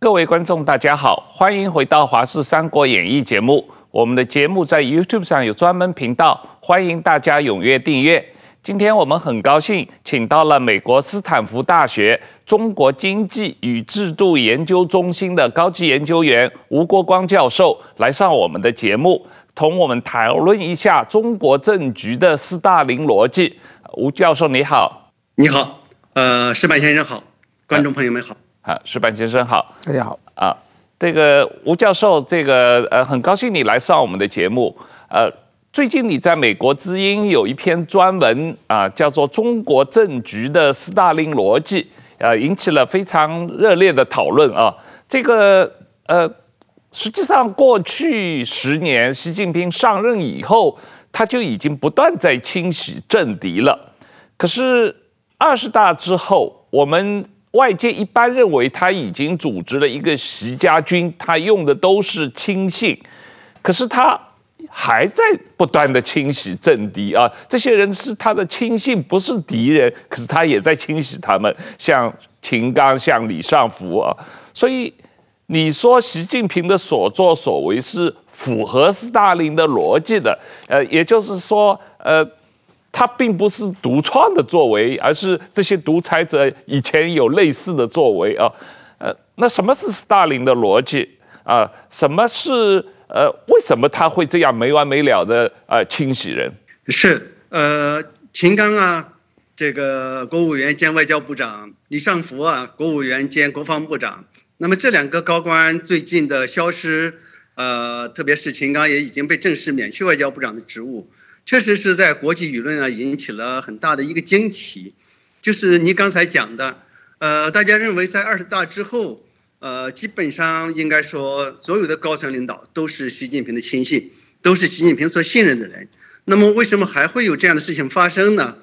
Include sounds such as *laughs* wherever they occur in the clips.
各位观众，大家好，欢迎回到《华视三国演义》节目。我们的节目在 YouTube 上有专门频道，欢迎大家踊跃订阅。今天我们很高兴请到了美国斯坦福大学中国经济与制度研究中心的高级研究员吴国光教授来上我们的节目，同我们讨论一下中国政局的斯大林逻辑。吴教授你好，你好，呃，石板先生好，观众朋友们好。啊，石板先生好，大家好啊，这个吴教授，这个呃，很高兴你来上我们的节目。呃，最近你在美国之音有一篇专文啊，叫做《中国政局的斯大林逻辑》，呃，引起了非常热烈的讨论啊。这个呃，实际上过去十年，习近平上任以后，他就已经不断在清洗政敌了。可是二十大之后，我们外界一般认为他已经组织了一个习家军，他用的都是亲信，可是他还在不断的清洗政敌啊。这些人是他的亲信，不是敌人，可是他也在清洗他们，像秦刚、像李尚福啊。所以你说习近平的所作所为是符合斯大林的逻辑的，呃，也就是说，呃。他并不是独创的作为，而是这些独裁者以前有类似的作为啊。呃，那什么是斯大林的逻辑啊？什么是呃？为什么他会这样没完没了的呃清洗人？是呃，秦刚啊，这个国务院兼外交部长，李尚福啊，国务院兼国防部长。那么这两个高官最近的消失，呃，特别是秦刚也已经被正式免去外交部长的职务。确实是在国际舆论啊引起了很大的一个惊奇，就是你刚才讲的，呃，大家认为在二十大之后，呃，基本上应该说所有的高层领导都是习近平的亲信，都是习近平所信任的人。那么为什么还会有这样的事情发生呢？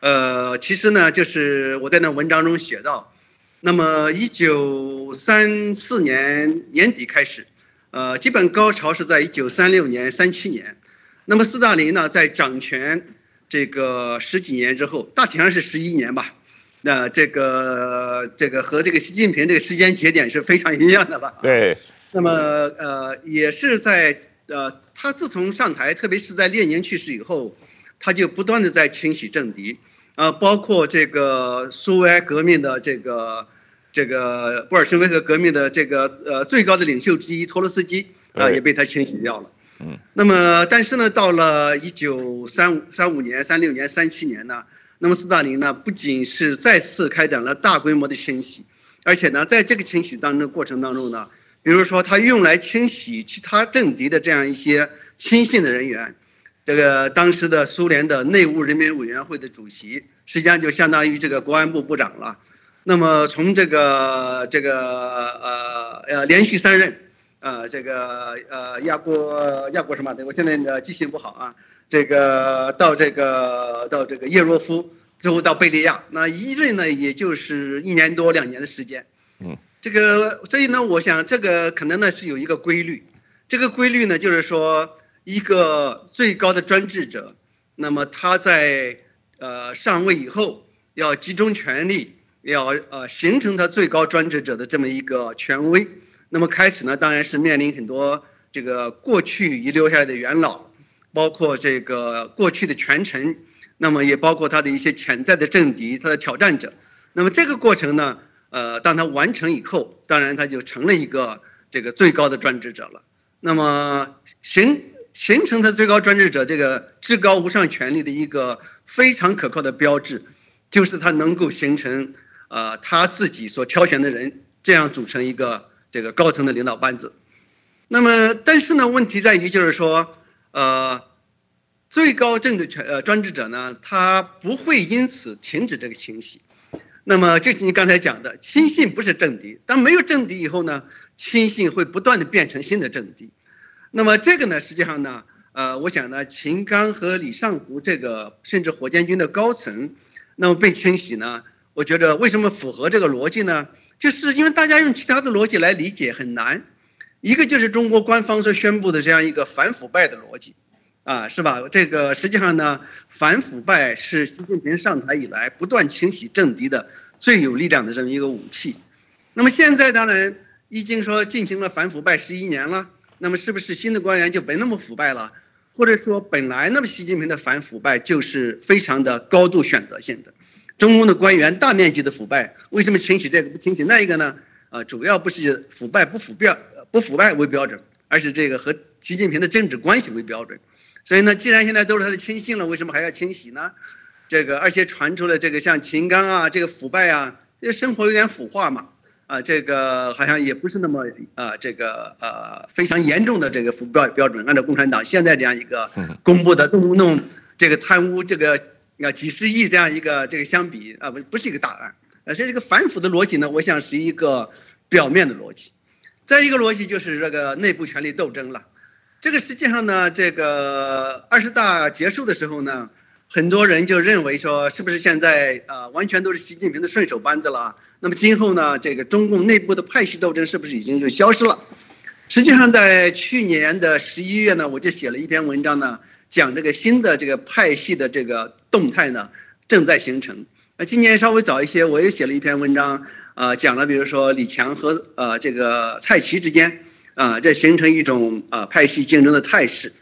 呃，其实呢，就是我在那文章中写到，那么一九三四年年底开始，呃，基本高潮是在一九三六年、三七年。那么斯大林呢，在掌权这个十几年之后，大体上是十一年吧。那这个这个和这个习近平这个时间节点是非常一样的了。对。那么呃，也是在呃，他自从上台，特别是在列宁去世以后，他就不断的在清洗政敌，啊、呃，包括这个苏维埃革命的这个这个布尔什维克革命的这个呃最高的领袖之一托洛斯基啊、呃，也被他清洗掉了。那么但是呢，到了一九三五三五年、三六年、三七年呢，那么斯大林呢，不仅是再次开展了大规模的清洗，而且呢，在这个清洗当中过程当中呢，比如说他用来清洗其他政敌的这样一些亲信的人员，这个当时的苏联的内务人民委员会的主席，实际上就相当于这个国安部部长了。那么从这个这个呃呃连续三任。呃，这个呃，亚过亚过什么的？我现在的记性不好啊。这个到这个到这个叶若夫，最后到贝利亚，那一任呢，也就是一年多两年的时间。嗯，这个所以呢，我想这个可能呢是有一个规律。这个规律呢，就是说一个最高的专制者，那么他在呃上位以后，要集中权力，要呃形成他最高专制者的这么一个权威。那么开始呢，当然是面临很多这个过去遗留下来的元老，包括这个过去的权臣，那么也包括他的一些潜在的政敌，他的挑战者。那么这个过程呢，呃，当他完成以后，当然他就成了一个这个最高的专制者了。那么形形成他最高专制者这个至高无上权力的一个非常可靠的标志，就是他能够形成呃他自己所挑选的人，这样组成一个。这个高层的领导班子，那么但是呢，问题在于就是说，呃，最高政治权呃专制者呢，他不会因此停止这个清洗。那么就是你刚才讲的，亲信不是政敌，当没有政敌以后呢，亲信会不断的变成新的政敌。那么这个呢，实际上呢，呃，我想呢，秦刚和李尚福这个甚至火箭军的高层，那么被清洗呢，我觉得为什么符合这个逻辑呢？就是因为大家用其他的逻辑来理解很难，一个就是中国官方所宣布的这样一个反腐败的逻辑，啊，是吧？这个实际上呢，反腐败是习近平上台以来不断清洗政敌的最有力量的这么一个武器。那么现在当然已经说进行了反腐败十一年了，那么是不是新的官员就没那么腐败了？或者说本来那么习近平的反腐败就是非常的高度选择性的？中共的官员大面积的腐败，为什么清洗这个不清洗那一个呢？啊，主要不是腐败不腐标不腐败为标准，而是这个和习近平的政治关系为标准。所以呢，既然现在都是他的亲信了，为什么还要清洗呢？这个而且传出了这个像秦刚啊，这个腐败啊，这生活有点腐化嘛。啊，这个好像也不是那么啊，这个呃非常严重的这个腐败标准。按照共产党现在这样一个公布的动不动这个贪污这个啊几十亿这样一个这个相比啊，不不是一个大案。而是这个反腐的逻辑呢，我想是一个表面的逻辑。再一个逻辑就是这个内部权力斗争了。这个实际上呢，这个二十大结束的时候呢。很多人就认为说，是不是现在啊完全都是习近平的顺手班子了？那么今后呢，这个中共内部的派系斗争是不是已经就消失了？实际上，在去年的十一月呢，我就写了一篇文章呢，讲这个新的这个派系的这个动态呢正在形成。那今年稍微早一些，我也写了一篇文章，啊，讲了比如说李强和呃这个蔡奇之间啊，这形成一种啊派系竞争的态势。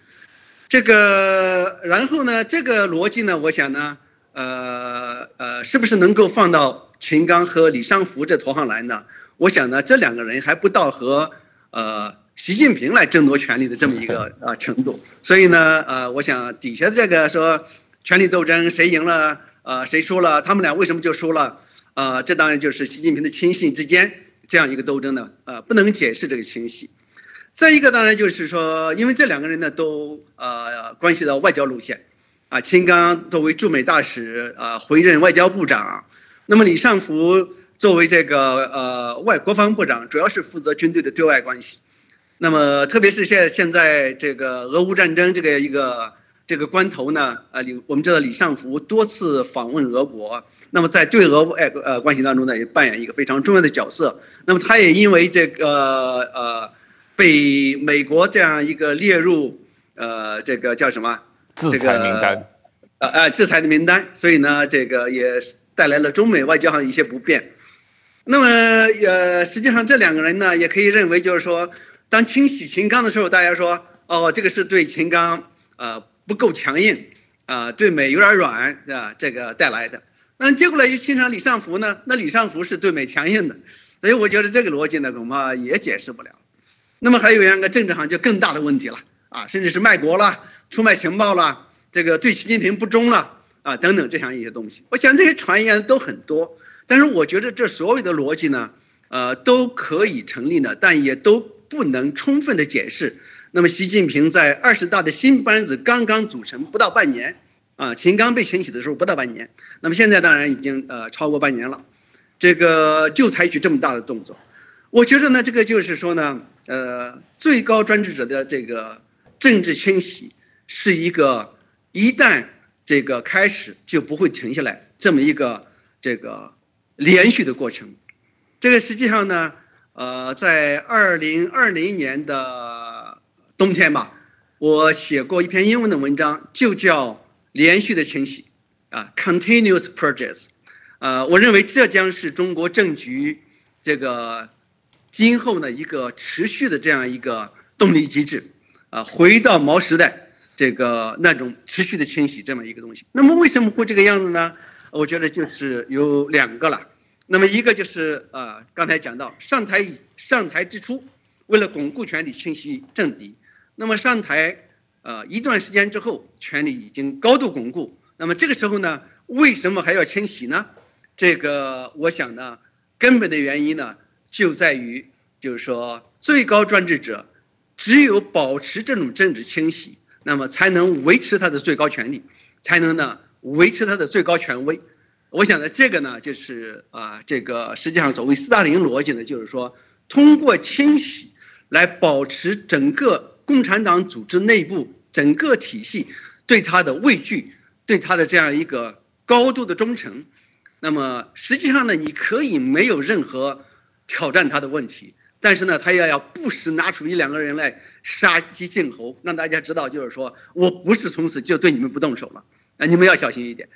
这个，然后呢，这个逻辑呢，我想呢，呃呃，是不是能够放到秦刚和李尚福这头上来呢？我想呢，这两个人还不到和呃习近平来争夺权力的这么一个呃 *laughs* 程度。所以呢，呃，我想底下这个说权力斗争谁赢了，呃，谁输了，他们俩为什么就输了？啊、呃，这当然就是习近平的亲信之间这样一个斗争呢，呃，不能解释这个清晰。再一个当然就是说，因为这两个人呢都呃关系到外交路线，啊，秦刚作为驻美大使啊回任外交部长，那么李尚福作为这个呃外国防部长，主要是负责军队的对外关系。那么特别是现现在这个俄乌战争这个一个这个关头呢，呃李我们知道李尚福多次访问俄国，那么在对俄外呃关系当中呢也扮演一个非常重要的角色。那么他也因为这个呃。被美国这样一个列入，呃，这个叫什么？制裁名单。呃呃，制裁的名单，所以呢，这个也带来了中美外交上一些不便。那么，呃，实际上这两个人呢，也可以认为就是说，当清洗秦刚的时候，大家说，哦，这个是对秦刚呃不够强硬，啊、呃，对美有点软，啊、这个带来的。那接过来又欣赏李尚福呢，那李尚福是对美强硬的，所以我觉得这个逻辑呢，恐怕也解释不了。那么还有一个政治上就更大的问题了啊，甚至是卖国了、出卖情报了、这个对习近平不忠了啊等等这样一些东西。我想这些传言都很多，但是我觉得这所有的逻辑呢，呃，都可以成立的，但也都不能充分的解释。那么习近平在二十大的新班子刚刚组成不到半年啊，秦刚被清洗的时候不到半年，那么现在当然已经呃超过半年了，这个就采取这么大的动作，我觉得呢，这个就是说呢。呃，最高专制者的这个政治清洗是一个一旦这个开始就不会停下来这么一个这个连续的过程。这个实际上呢，呃，在二零二零年的冬天吧，我写过一篇英文的文章，就叫“连续的清洗”，啊，continuous purges。呃，我认为这将是中国政局这个。今后呢，一个持续的这样一个动力机制，啊，回到毛时代这个那种持续的清洗这么一个东西。那么为什么会这个样子呢？我觉得就是有两个了。那么一个就是啊，刚才讲到上台上台之初，为了巩固权力、清洗政敌。那么上台啊一段时间之后，权力已经高度巩固。那么这个时候呢，为什么还要清洗呢？这个我想呢，根本的原因呢。就在于，就是说，最高专制者只有保持这种政治清洗，那么才能维持他的最高权力，才能呢维持他的最高权威。我想呢，这个呢就是啊，这个实际上所谓斯大林逻辑呢，就是说，通过清洗来保持整个共产党组织内部整个体系对他的畏惧，对他的这样一个高度的忠诚。那么实际上呢，你可以没有任何。挑战他的问题，但是呢，他要要不时拿出一两个人来杀鸡儆猴，让大家知道，就是说我不是从此就对你们不动手了，啊，你们要小心一点。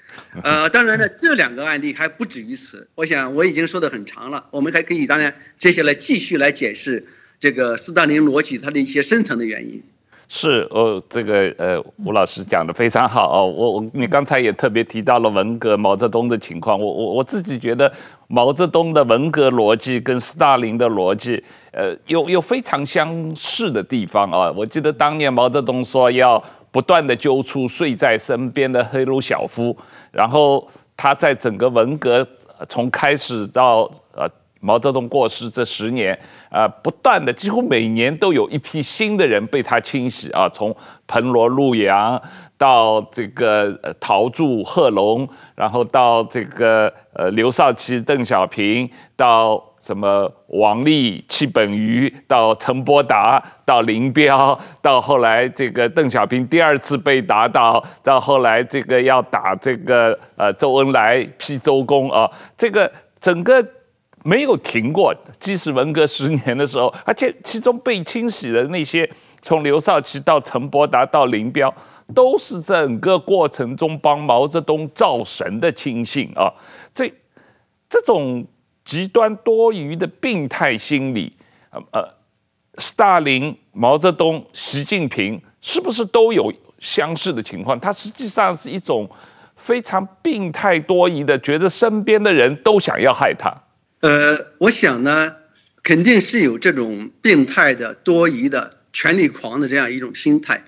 呃，当然呢，这两个案例还不止于此。我想我已经说得很长了，我们还可以当然接下来继续来解释这个斯大林逻辑它的一些深层的原因。是，哦，这个呃，吴老师讲得非常好哦。我我你刚才也特别提到了文革毛泽东的情况，我我我自己觉得毛泽东的文革逻辑跟斯大林的逻辑，呃，有有非常相似的地方啊。我记得当年毛泽东说要不断地揪出睡在身边的赫鲁晓夫，然后他在整个文革从开始到呃。毛泽东过世这十年，啊，不断的，几乎每年都有一批新的人被他清洗啊，从彭罗陆杨到这个陶铸贺龙，然后到这个呃刘少奇邓小平，到什么王力戚本禹，到陈伯达，到林彪，到后来这个邓小平第二次被打倒，到后来这个要打这个呃周恩来批周公啊，这个整个。没有停过，即使文革十年的时候，而且其中被清洗的那些，从刘少奇到陈伯达到林彪，都是整个过程中帮毛泽东造神的亲信啊。这这种极端多余的病态心理，呃呃，斯大林、毛泽东、习近平是不是都有相似的情况？它实际上是一种非常病态多疑的，觉得身边的人都想要害他。呃，我想呢，肯定是有这种病态的、多疑的、权力狂的这样一种心态。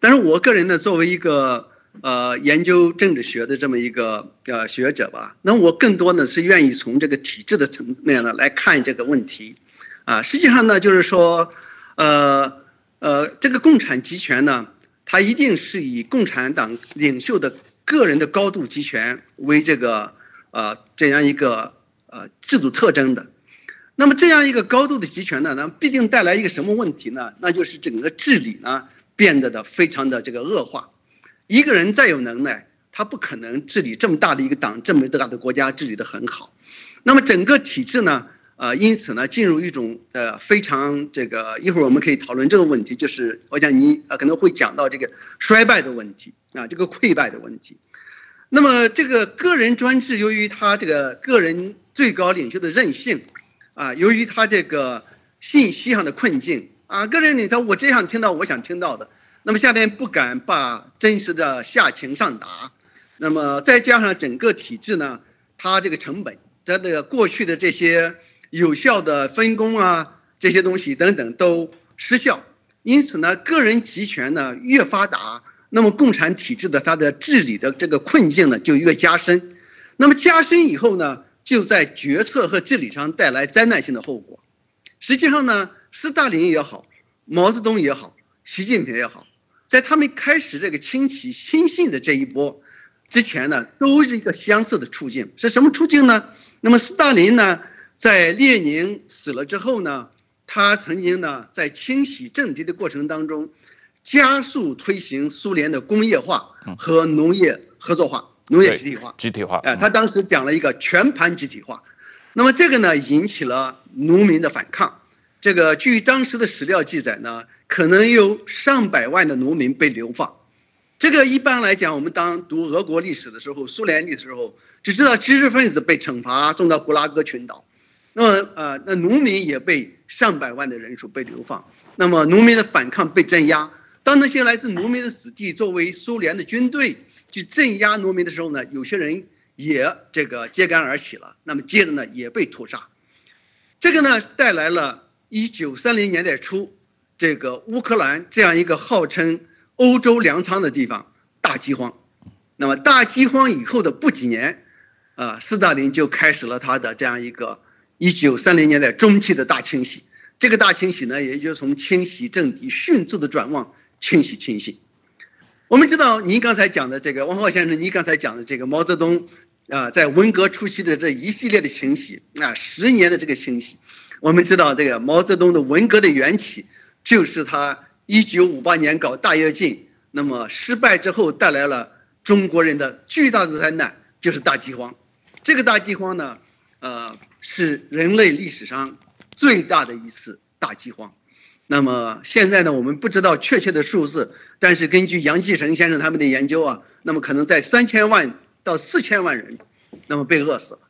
但是我个人呢，作为一个呃研究政治学的这么一个呃学者吧，那我更多呢是愿意从这个体制的层面呢来看这个问题。啊，实际上呢，就是说，呃呃，这个共产集权呢，它一定是以共产党领袖的个人的高度集权为这个呃这样一个。呃，制度特征的，那么这样一个高度的集权呢，那必定带来一个什么问题呢？那就是整个治理呢变得的非常的这个恶化。一个人再有能耐，他不可能治理这么大的一个党，这么大的国家治理得很好。那么整个体制呢，呃，因此呢，进入一种呃非常这个，一会儿我们可以讨论这个问题，就是我想你呃可能会讲到这个衰败的问题啊，这个溃败的问题。那么这个个人专制，由于他这个个人。最高领袖的任性，啊，由于他这个信息上的困境啊，个人领袖我只想听到我想听到的，那么下边不敢把真实的下情上达，那么再加上整个体制呢，它这个成本，它的过去的这些有效的分工啊，这些东西等等都失效，因此呢，个人集权呢越发达，那么共产体制的它的治理的这个困境呢就越加深，那么加深以后呢，就在决策和治理上带来灾难性的后果。实际上呢，斯大林也好，毛泽东也好，习近平也好，在他们开始这个清洗亲信的这一波之前呢，都是一个相似的处境。是什么处境呢？那么斯大林呢，在列宁死了之后呢，他曾经呢，在清洗政敌的过程当中，加速推行苏联的工业化和农业合作化。农业集体化，集体化。哎，他当时讲了一个全盘集体化，那么这个呢，引起了农民的反抗。这个据当时的史料记载呢，可能有上百万的农民被流放。这个一般来讲，我们当读俄国历史的时候，苏联历史的时候，只知道知识分子被惩罚，送到古拉格群岛。那么呃，那农民也被上百万的人数被流放。那么农民的反抗被镇压。当那些来自农民的子弟作为苏联的军队。去镇压农民的时候呢，有些人也这个揭竿而起了，那么接着呢也被屠杀，这个呢带来了一九三零年代初这个乌克兰这样一个号称欧洲粮仓的地方大饥荒，那么大饥荒以后的不几年，啊，斯大林就开始了他的这样一个一九三零年代中期的大清洗，这个大清洗呢，也就从清洗政敌迅速的转往清洗亲信。我们知道您刚才讲的这个，王浩先生，您刚才讲的这个毛泽东，啊，在文革初期的这一系列的清洗，啊，十年的这个清洗，我们知道这个毛泽东的文革的缘起，就是他一九五八年搞大跃进，那么失败之后带来了中国人的巨大的灾难，就是大饥荒。这个大饥荒呢，呃，是人类历史上最大的一次大饥荒。那么现在呢，我们不知道确切的数字，但是根据杨继成先生他们的研究啊，那么可能在三千万到四千万人，那么被饿死了。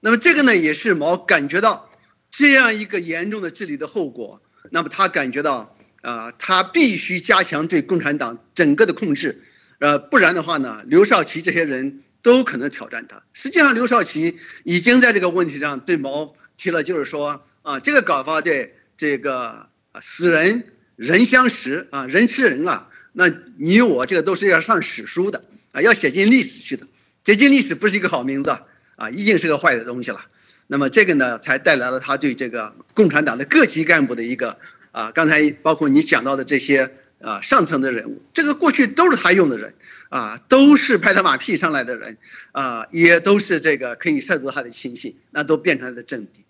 那么这个呢，也是毛感觉到这样一个严重的治理的后果。那么他感觉到啊、他必须加强对共产党整个的控制，呃，不然的话呢，刘少奇这些人都可能挑战他。实际上，刘少奇已经在这个问题上对毛提了，就是说啊，这个搞法对这个。死人人相食啊，人吃人啊，那你我这个都是要上史书的啊，要写进历史去的。写进历史不是一个好名字啊，一定是个坏的东西了。那么这个呢，才带来了他对这个共产党的各级干部的一个啊，刚才包括你讲到的这些啊上层的人物，这个过去都是他用的人啊，都是拍他马屁上来的人啊，也都是这个可以涉足他的亲信，那都变成他的政敌。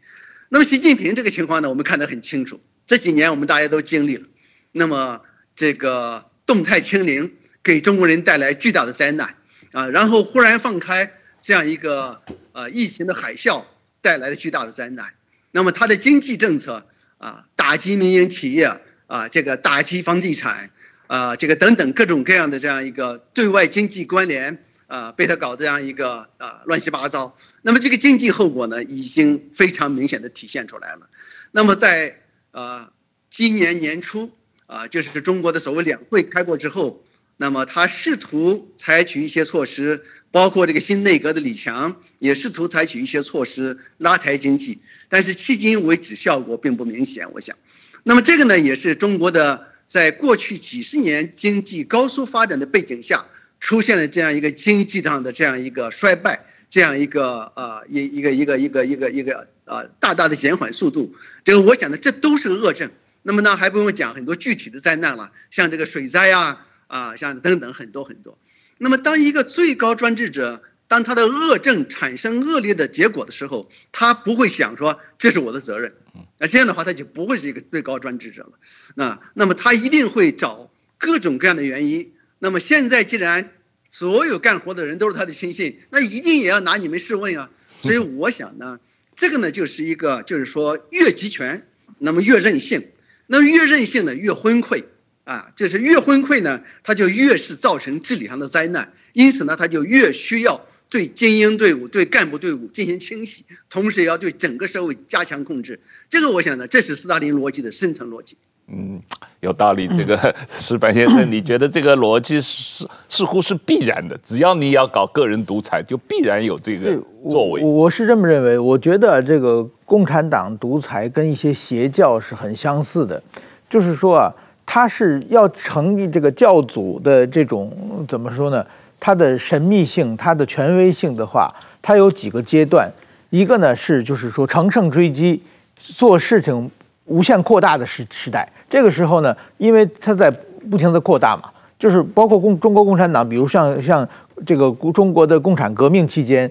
那么习近平这个情况呢，我们看得很清楚。这几年我们大家都经历了，那么这个动态清零给中国人带来巨大的灾难啊，然后忽然放开这样一个呃疫情的海啸带来的巨大的灾难，那么他的经济政策啊，打击民营企业啊，这个打击房地产啊，这个等等各种各样的这样一个对外经济关联啊，被他搞这样一个啊乱七八糟，那么这个经济后果呢，已经非常明显的体现出来了，那么在。啊，今年年初啊，就是中国的所谓两会开过之后，那么他试图采取一些措施，包括这个新内阁的李强也试图采取一些措施拉抬经济，但是迄今为止效果并不明显。我想，那么这个呢，也是中国的在过去几十年经济高速发展的背景下，出现了这样一个经济上的这样一个衰败，这样一个呃一一个一个一个一个一个。啊，大大的减缓速度，这个我想呢这都是恶症。那么呢，还不用讲很多具体的灾难了，像这个水灾啊，啊，像等等很多很多。那么，当一个最高专制者，当他的恶政产生恶劣的结果的时候，他不会想说这是我的责任。那这样的话，他就不会是一个最高专制者了。那那么他一定会找各种各样的原因。那么现在既然所有干活的人都是他的亲信，那一定也要拿你们试问啊。所以我想呢。这个呢，就是一个，就是说越集权，那么越任性，那么越任性呢，越昏聩，啊，就是越昏聩呢，它就越是造成治理上的灾难，因此呢，它就越需要对精英队伍、对干部队伍进行清洗，同时也要对整个社会加强控制。这个我想呢，这是斯大林逻辑的深层逻辑。嗯，有道理。这个石板先生，你觉得这个逻辑是似乎是必然的？只要你要搞个人独裁，就必然有这个作为。我，我是这么认为。我觉得这个共产党独裁跟一些邪教是很相似的，就是说啊，他是要成立这个教祖的这种怎么说呢？他的神秘性、他的权威性的话，他有几个阶段。一个呢是就是说乘胜追击，做事情。无限扩大的时时代，这个时候呢，因为它在不停的扩大嘛，就是包括共中国共产党，比如像像这个中国的共产革命期间，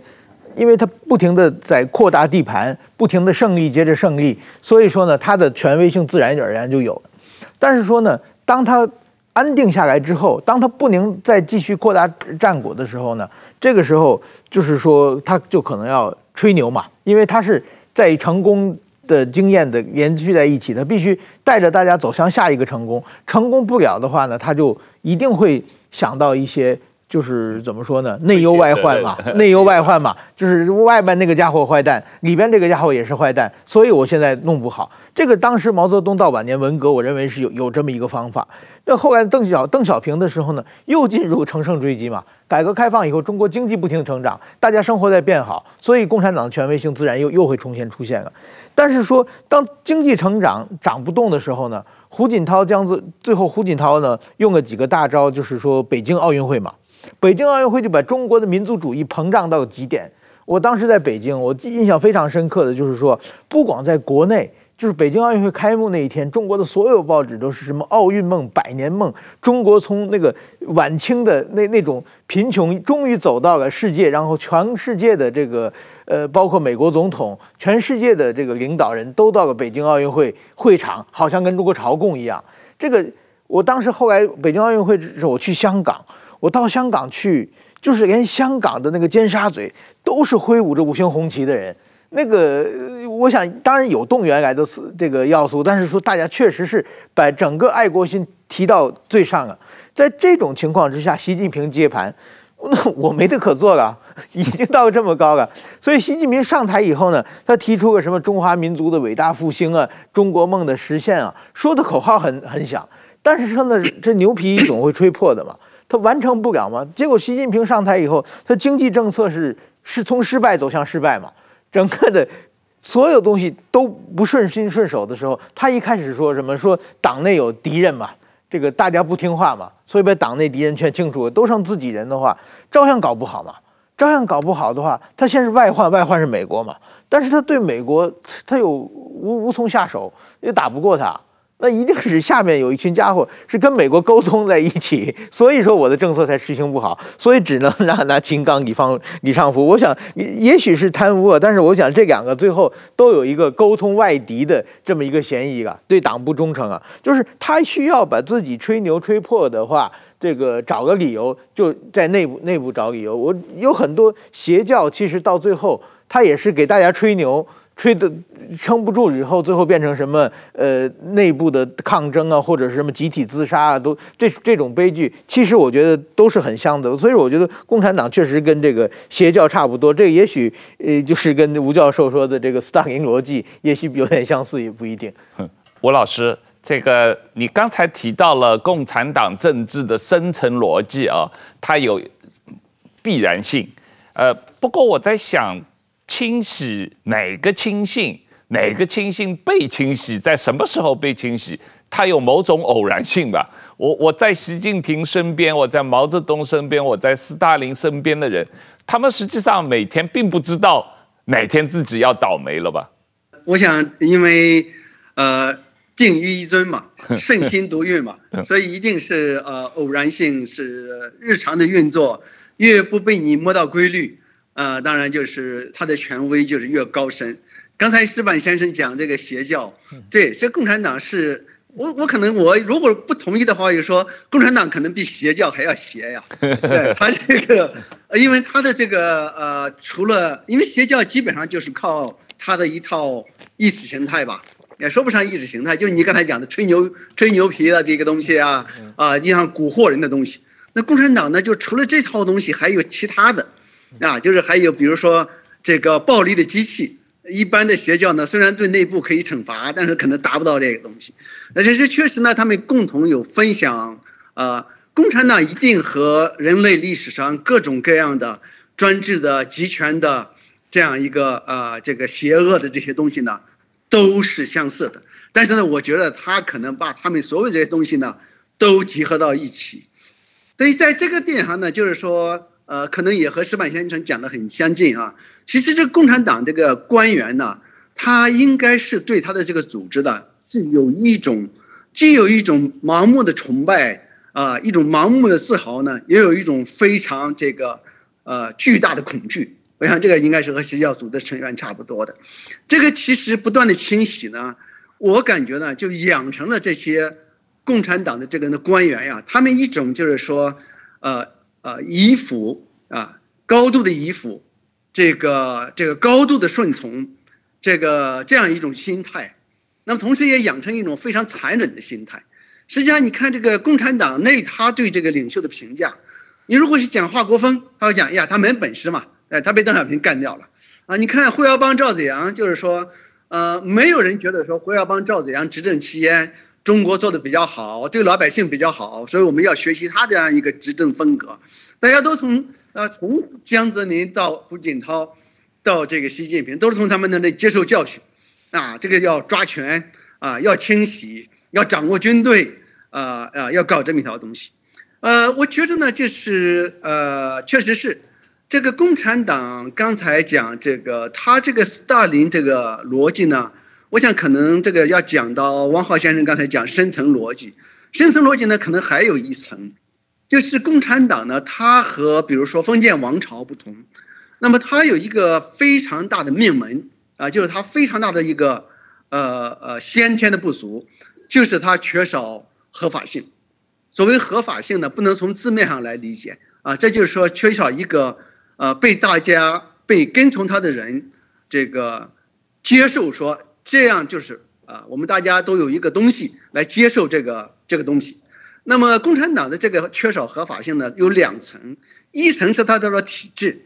因为它不停的在扩大地盘，不停的胜利接着胜利，所以说呢，它的权威性自然而然就有。但是说呢，当他安定下来之后，当他不能再继续扩大战果的时候呢，这个时候就是说，他就可能要吹牛嘛，因为他是在成功。的经验的延续在一起，他必须带着大家走向下一个成功。成功不了的话呢，他就一定会想到一些，就是怎么说呢？*laughs* 内忧外患嘛，内忧外患嘛，就是外边那个家伙坏蛋，里边这个家伙也是坏蛋，所以我现在弄不好。这个当时毛泽东到晚年文革，我认为是有有这么一个方法。那后来邓小邓小平的时候呢，又进入乘胜追击嘛。改革开放以后，中国经济不停成长，大家生活在变好，所以共产党的权威性自然又又会重新出现了。但是说，当经济成长涨不动的时候呢，胡锦涛将最最后胡锦涛呢用了几个大招，就是说北京奥运会嘛，北京奥运会就把中国的民族主义膨胀到极点。我当时在北京，我印象非常深刻的就是说，不光在国内。就是北京奥运会开幕那一天，中国的所有报纸都是什么奥运梦、百年梦，中国从那个晚清的那那种贫穷，终于走到了世界，然后全世界的这个呃，包括美国总统，全世界的这个领导人都到了北京奥运会会场，好像跟中国朝贡一样。这个我当时后来北京奥运会之后，我去香港，我到香港去，就是连香港的那个尖沙咀都是挥舞着五星红旗的人。那个我想当然有动员来的这个要素，但是说大家确实是把整个爱国心提到最上啊。在这种情况之下，习近平接盘，那我没得可做了，已经到这么高了。所以习近平上台以后呢，他提出个什么中华民族的伟大复兴啊，中国梦的实现啊，说的口号很很响，但是说呢，这牛皮总会吹破的嘛，他完成不了嘛。结果习近平上台以后，他经济政策是是从失败走向失败嘛，整个的所有东西都不顺心顺手的时候，他一开始说什么说党内有敌人嘛。这个大家不听话嘛，所以把党内敌人全清除，都剩自己人的话，照样搞不好嘛。照样搞不好的话，他先是外患，外患是美国嘛，但是他对美国他又无无从下手，又打不过他。那一定是下面有一群家伙是跟美国沟通在一起，所以说我的政策才实行不好，所以只能拿拿金刚李方李尚福。我想也许是贪污啊，但是我想这两个最后都有一个沟通外敌的这么一个嫌疑啊，对党不忠诚啊，就是他需要把自己吹牛吹破的话，这个找个理由就在内部内部找理由。我有很多邪教，其实到最后他也是给大家吹牛。吹的撑不住以后，最后变成什么？呃，内部的抗争啊，或者是什么集体自杀啊，都这这种悲剧，其实我觉得都是很像的。所以我觉得共产党确实跟这个邪教差不多。这也许呃，就是跟吴教授说的这个斯大林逻辑，也许有点相似，也不一定。吴老师，这个你刚才提到了共产党政治的深层逻辑啊，它有必然性。呃，不过我在想。清洗哪个亲信，哪个亲信被清洗，在什么时候被清洗，它有某种偶然性吧？我我在习近平身边，我在毛泽东身边，我在斯大林身边的人，他们实际上每天并不知道哪天自己要倒霉了吧？我想，因为呃，定于一尊嘛，*laughs* 圣心独运嘛，所以一定是呃偶然性，是日常的运作，越不被你摸到规律。呃，当然就是他的权威就是越高深。刚才石板先生讲这个邪教，对，这共产党是我我可能我如果不同意的话，就说共产党可能比邪教还要邪呀。*laughs* 对，他这个，因为他的这个呃，除了因为邪教基本上就是靠他的一套意识形态吧，也说不上意识形态，就是你刚才讲的吹牛吹牛皮的这个东西啊啊，你像蛊惑人的东西。那共产党呢，就除了这套东西，还有其他的。啊，就是还有比如说这个暴力的机器，一般的邪教呢，虽然对内部可以惩罚，但是可能达不到这个东西。但是这确实呢，他们共同有分享。呃，共产党一定和人类历史上各种各样的专制的、集权的这样一个呃这个邪恶的这些东西呢，都是相似的。但是呢，我觉得他可能把他们所有这些东西呢，都集合到一起。所以在这个点上呢，就是说。呃，可能也和石板先生讲的很相近啊。其实这共产党这个官员呢，他应该是对他的这个组织的是有一种，既有一种盲目的崇拜啊，一种盲目的自豪呢，也有一种非常这个呃巨大的恐惧。我想这个应该是和邪教组织成员差不多的。这个其实不断的清洗呢，我感觉呢，就养成了这些共产党的这个的官员呀，他们一种就是说呃。呃，依附啊，高度的依附，这个这个高度的顺从，这个这样一种心态，那么同时也养成一种非常残忍的心态。实际上，你看这个共产党内他对这个领袖的评价，你如果是讲华国锋，他会讲呀，他没本事嘛，哎，他被邓小平干掉了啊。你看胡耀邦、赵紫阳，就是说，呃，没有人觉得说胡耀邦、赵紫阳执政期间。中国做的比较好，对老百姓比较好，所以我们要学习他这样一个执政风格。大家都从呃从江泽民到胡锦涛，到这个习近平，都是从他们那里接受教训，啊，这个要抓权啊，要清洗，要掌握军队，啊啊，要搞这么一套东西。呃，我觉得呢，就是呃，确实是这个共产党刚才讲这个，他这个斯大林这个逻辑呢。我想可能这个要讲到汪浩先生刚才讲深层逻辑，深层逻辑呢，可能还有一层，就是共产党呢，它和比如说封建王朝不同，那么它有一个非常大的命门啊，就是它非常大的一个呃呃先天的不足，就是它缺少合法性。所谓合法性呢，不能从字面上来理解啊，这就是说缺少一个呃被大家被跟从他的人。这个接受说这样就是啊，我们大家都有一个东西来接受这个这个东西。那么共产党的这个缺少合法性呢，有两层，一层是它的说体制。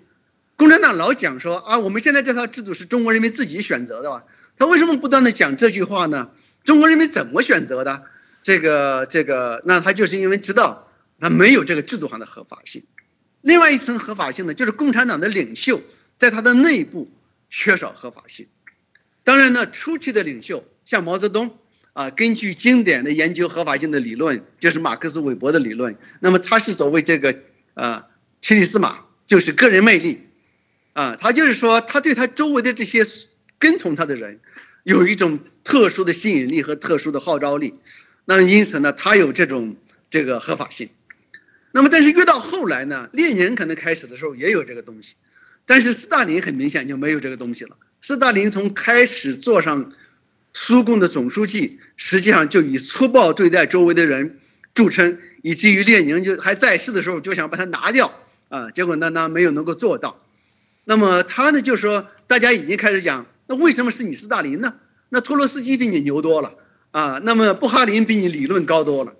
共产党老讲说啊，我们现在这套制度是中国人民自己选择的吧？他为什么不断的讲这句话呢？中国人民怎么选择的？这个这个，那他就是因为知道他没有这个制度上的合法性。另外一层合法性呢，就是共产党的领袖在他的内部缺少合法性。当然呢，初期的领袖像毛泽东啊，根据经典的研究合法性的理论，就是马克思韦伯的理论。那么他是所谓这个啊，奇里斯马，就是个人魅力。啊，他就是说，他对他周围的这些跟从他的人，有一种特殊的吸引力和特殊的号召力。那么因此呢，他有这种这个合法性。那么但是越到后来呢，列宁可能开始的时候也有这个东西，但是斯大林很明显就没有这个东西了。斯大林从开始坐上苏共的总书记，实际上就以粗暴对待周围的人著称，以至于列宁就还在世的时候就想把他拿掉啊，结果呢，那没有能够做到。那么他呢，就说大家已经开始讲，那为什么是你斯大林呢？那托洛斯基比你牛多了啊，那么布哈林比你理论高多了，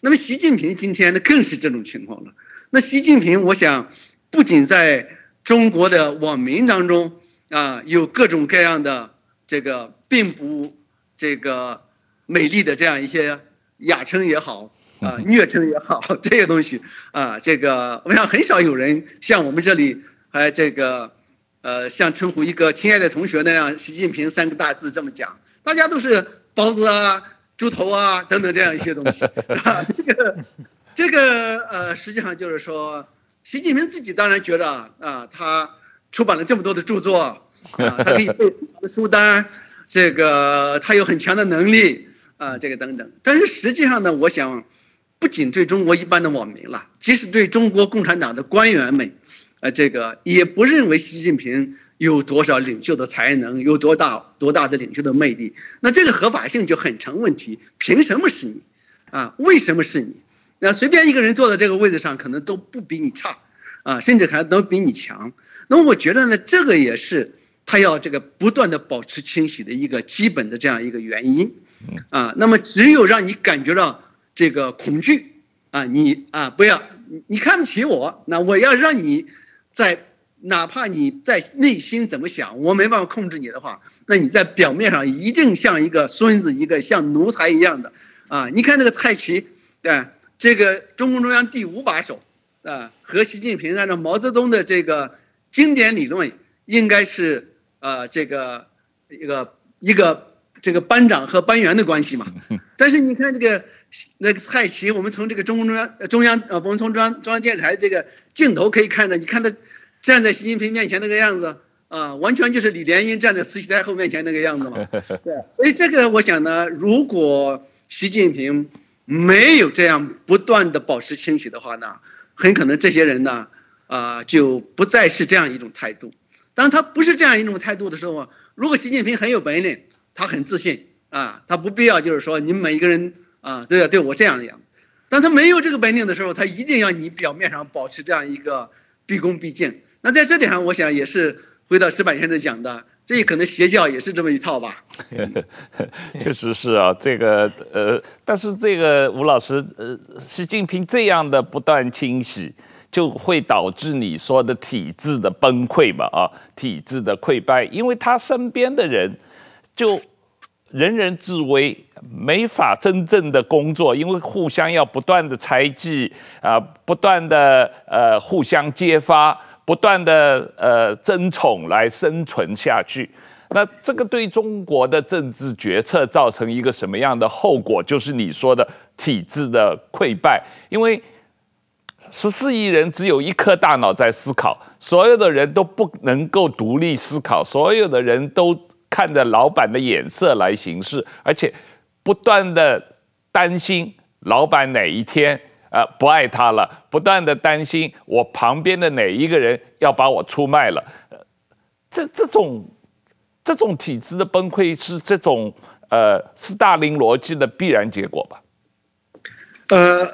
那么习近平今天呢更是这种情况了。那习近平，我想不仅在中国的网民当中啊，有各种各样的这个并不这个美丽的这样一些雅称也好啊，*laughs* 虐称也好，这些东西啊，这个我想很少有人像我们这里。还这个，呃，像称呼一个亲爱的同学那样，习近平三个大字这么讲，大家都是包子啊、猪头啊等等这样一些东西，*laughs* 啊，这个，这个呃，实际上就是说，习近平自己当然觉得啊，他出版了这么多的著作，*laughs* 啊，他可以背书单，这个他有很强的能力啊，这个等等。但是实际上呢，我想，不仅对中国一般的网民了，即使对中国共产党的官员们。呃，这个也不认为习近平有多少领袖的才能，有多大多大的领袖的魅力，那这个合法性就很成问题。凭什么是你？啊，为什么是你？那随便一个人坐在这个位置上，可能都不比你差，啊，甚至还能比你强。那么我觉得呢，这个也是他要这个不断的保持清醒的一个基本的这样一个原因。啊，那么只有让你感觉到这个恐惧，啊，你啊不要，你看不起我，那我要让你。在哪怕你在内心怎么想，我没办法控制你的话，那你在表面上一定像一个孙子，一个像奴才一样的啊！你看这个蔡奇，对这个中共中央第五把手啊，和习近平按照毛泽东的这个经典理论，应该是呃这个一个一个这个班长和班员的关系嘛。*laughs* 但是你看这个那个蔡奇，我们从这个中共中央中央呃，我们从中央中央电视台这个。镜头可以看到，你看他站在习近平面前那个样子啊，完全就是李莲英站在慈禧太后面前那个样子嘛。*laughs* 对，所以这个我想呢，如果习近平没有这样不断的保持清醒的话呢，很可能这些人呢，啊，就不再是这样一种态度。当他不是这样一种态度的时候，如果习近平很有本领，他很自信啊，他不必要就是说你们每一个人啊都要对我这样一样。当他没有这个本领的时候，他一定要你表面上保持这样一个毕恭毕敬。那在这点上，我想也是回到石板先生讲的，这可能邪教也是这么一套吧。*laughs* 确实是啊，这个呃，但是这个吴老师，呃，习近平这样的不断清洗，就会导致你说的体制的崩溃嘛？啊，体制的溃败，因为他身边的人就。人人自危，没法真正的工作，因为互相要不断的猜忌啊，不断的呃互相揭发，不断的呃争宠来生存下去。那这个对中国的政治决策造成一个什么样的后果？就是你说的体制的溃败，因为十四亿人只有一颗大脑在思考，所有的人都不能够独立思考，所有的人都。看着老板的眼色来行事，而且不断的担心老板哪一天呃不爱他了，不断的担心我旁边的哪一个人要把我出卖了，呃这这种这种体制的崩溃是这种呃斯大林逻辑的必然结果吧？呃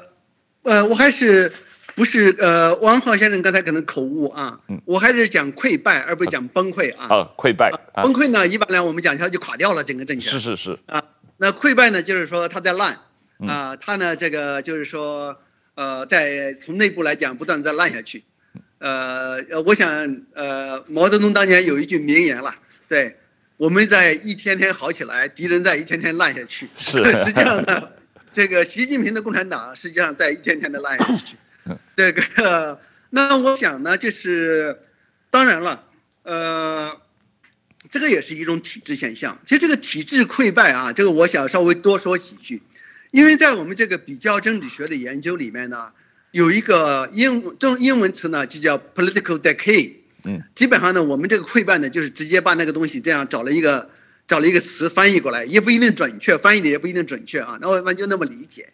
呃，我还是不是呃，汪浩先生刚才可能口误啊，嗯、我还是讲溃败，而不是讲崩溃啊。啊，溃败。啊、崩溃呢，一般来我们讲一下就垮掉了整个政权。是是是。啊，那溃败呢，就是说他在烂，啊，他呢这个就是说呃，在从内部来讲不断在烂下去，呃，我想呃，毛泽东当年有一句名言了，对，我们在一天天好起来，敌人在一天天烂下去。是。*laughs* 实际上呢，这个习近平的共产党实际上在一天天的烂下去。这个，那我想呢，就是，当然了，呃，这个也是一种体制现象。其实这个体制溃败啊，这个我想稍微多说几句，因为在我们这个比较政治学的研究里面呢，有一个英中英文词呢，就叫 political decay。嗯，基本上呢，我们这个溃败呢，就是直接把那个东西这样找了一个找了一个词翻译过来，也不一定准确，翻译的也不一定准确啊。那我们就那么理解。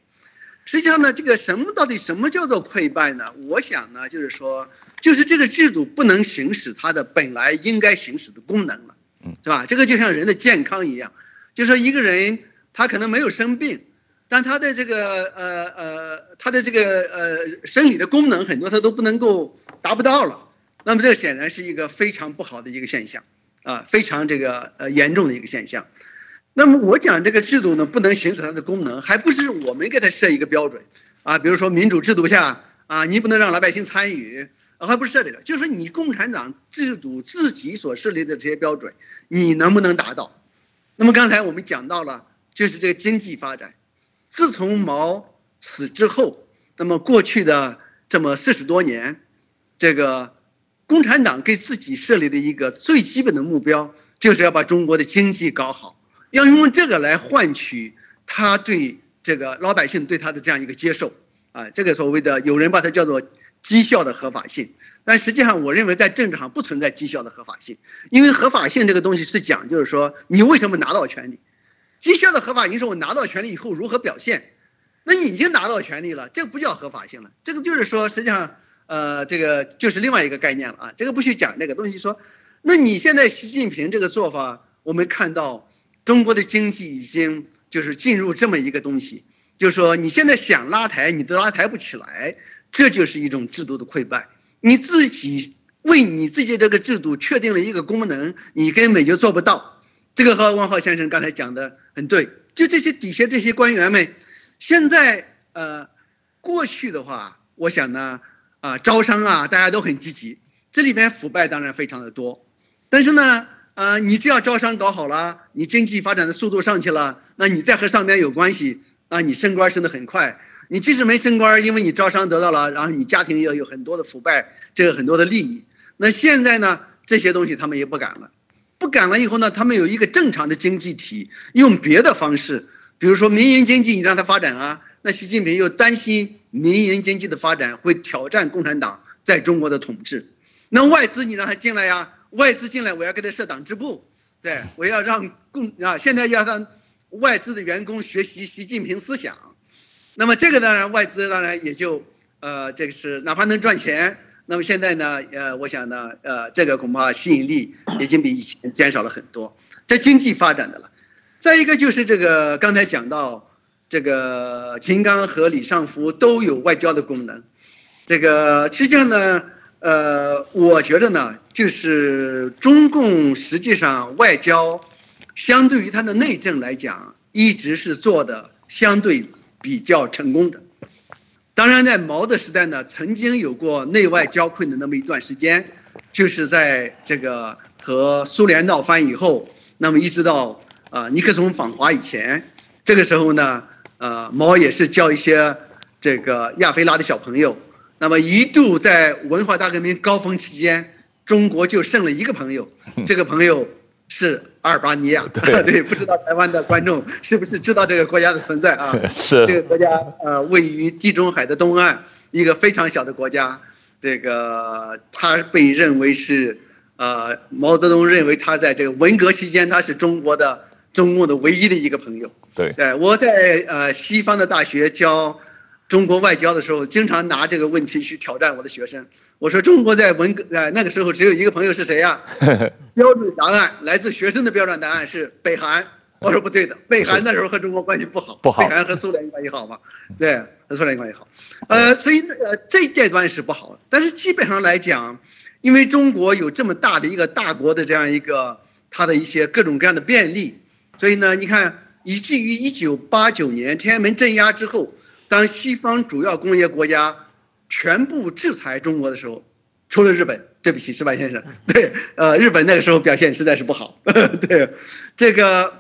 实际上呢，这个什么到底什么叫做溃败呢？我想呢，就是说，就是这个制度不能行使它的本来应该行使的功能了，是吧？这个就像人的健康一样，就是说一个人他可能没有生病，但他的这个呃呃他的这个呃生理的功能很多他都不能够达不到了，那么这显然是一个非常不好的一个现象，啊，非常这个呃严重的一个现象。那么我讲这个制度呢，不能行使它的功能，还不是我们给它设一个标准啊？比如说民主制度下啊，你不能让老百姓参与，啊还不是这里的，就是说你共产党制度自己所设立的这些标准，你能不能达到？那么刚才我们讲到了，就是这个经济发展，自从毛死之后，那么过去的这么四十多年，这个共产党给自己设立的一个最基本的目标，就是要把中国的经济搞好。要用这个来换取他对这个老百姓对他的这样一个接受啊，这个所谓的有人把它叫做绩效的合法性，但实际上我认为在政治上不存在绩效的合法性，因为合法性这个东西是讲就是说你为什么拿到权力，绩效的合法性是我拿到权力以后如何表现，那你已经拿到权力了，这个不叫合法性了，这个就是说实际上呃这个就是另外一个概念了啊，这个不去讲这个东西说，那你现在习近平这个做法，我们看到。中国的经济已经就是进入这么一个东西，就是说你现在想拉抬，你都拉抬不起来，这就是一种制度的溃败。你自己为你自己这个制度确定了一个功能，你根本就做不到。这个和汪浩先生刚才讲的很对，就这些底下这些官员们，现在呃，过去的话，我想呢，啊招商啊，大家都很积极，这里边腐败当然非常的多，但是呢。啊、呃，你只要招商搞好了，你经济发展的速度上去了，那你再和上面有关系，啊，你升官升得很快。你即使没升官，因为你招商得到了，然后你家庭也有很多的腐败，这个很多的利益。那现在呢，这些东西他们也不敢了，不敢了以后呢，他们有一个正常的经济体，用别的方式，比如说民营经济，你让它发展啊。那习近平又担心民营经济的发展会挑战共产党在中国的统治，那外资你让他进来呀？外资进来，我要给他设党支部，对，我要让共啊，现在要让外资的员工学习习近平思想，那么这个当然外资当然也就呃，这个是哪怕能赚钱，那么现在呢，呃，我想呢，呃，这个恐怕吸引力已经比以前减少了很多，这经济发展的了。再一个就是这个刚才讲到这个秦刚和李尚福都有外交的功能，这个实际上呢。呃，我觉得呢，就是中共实际上外交，相对于它的内政来讲，一直是做的相对比较成功的。当然，在毛的时代呢，曾经有过内外交困的那么一段时间，就是在这个和苏联闹翻以后，那么一直到啊尼克松访华以前，这个时候呢，呃，毛也是教一些这个亚非拉的小朋友。那么一度在文化大革命高峰期间，中国就剩了一个朋友，*laughs* 这个朋友是阿尔巴尼亚。对，*laughs* 对，不知道台湾的观众是不是知道这个国家的存在啊？*laughs* 是。这个国家呃位于地中海的东岸，一个非常小的国家。这个他被认为是呃毛泽东认为他在这个文革期间他是中国的中共的唯一的一个朋友。对。对，我在呃西方的大学教。中国外交的时候，经常拿这个问题去挑战我的学生。我说：“中国在文革呃那个时候只有一个朋友是谁呀？” *laughs* 标准答案来自学生的标准答案是北韩。我说不对的，北韩那时候和中国关系不好，*laughs* 不好。北韩和苏联关系好吗？对。和苏联关系好，呃，所以呃这一阶段是不好，但是基本上来讲，因为中国有这么大的一个大国的这样一个它的一些各种各样的便利，所以呢，你看以至于一九八九年天安门镇压之后，当西方主要工业国家全部制裁中国的时候，除了日本，对不起，石板先生，*laughs* 对，呃，日本那个时候表现实在是不好，*laughs* 对，这个，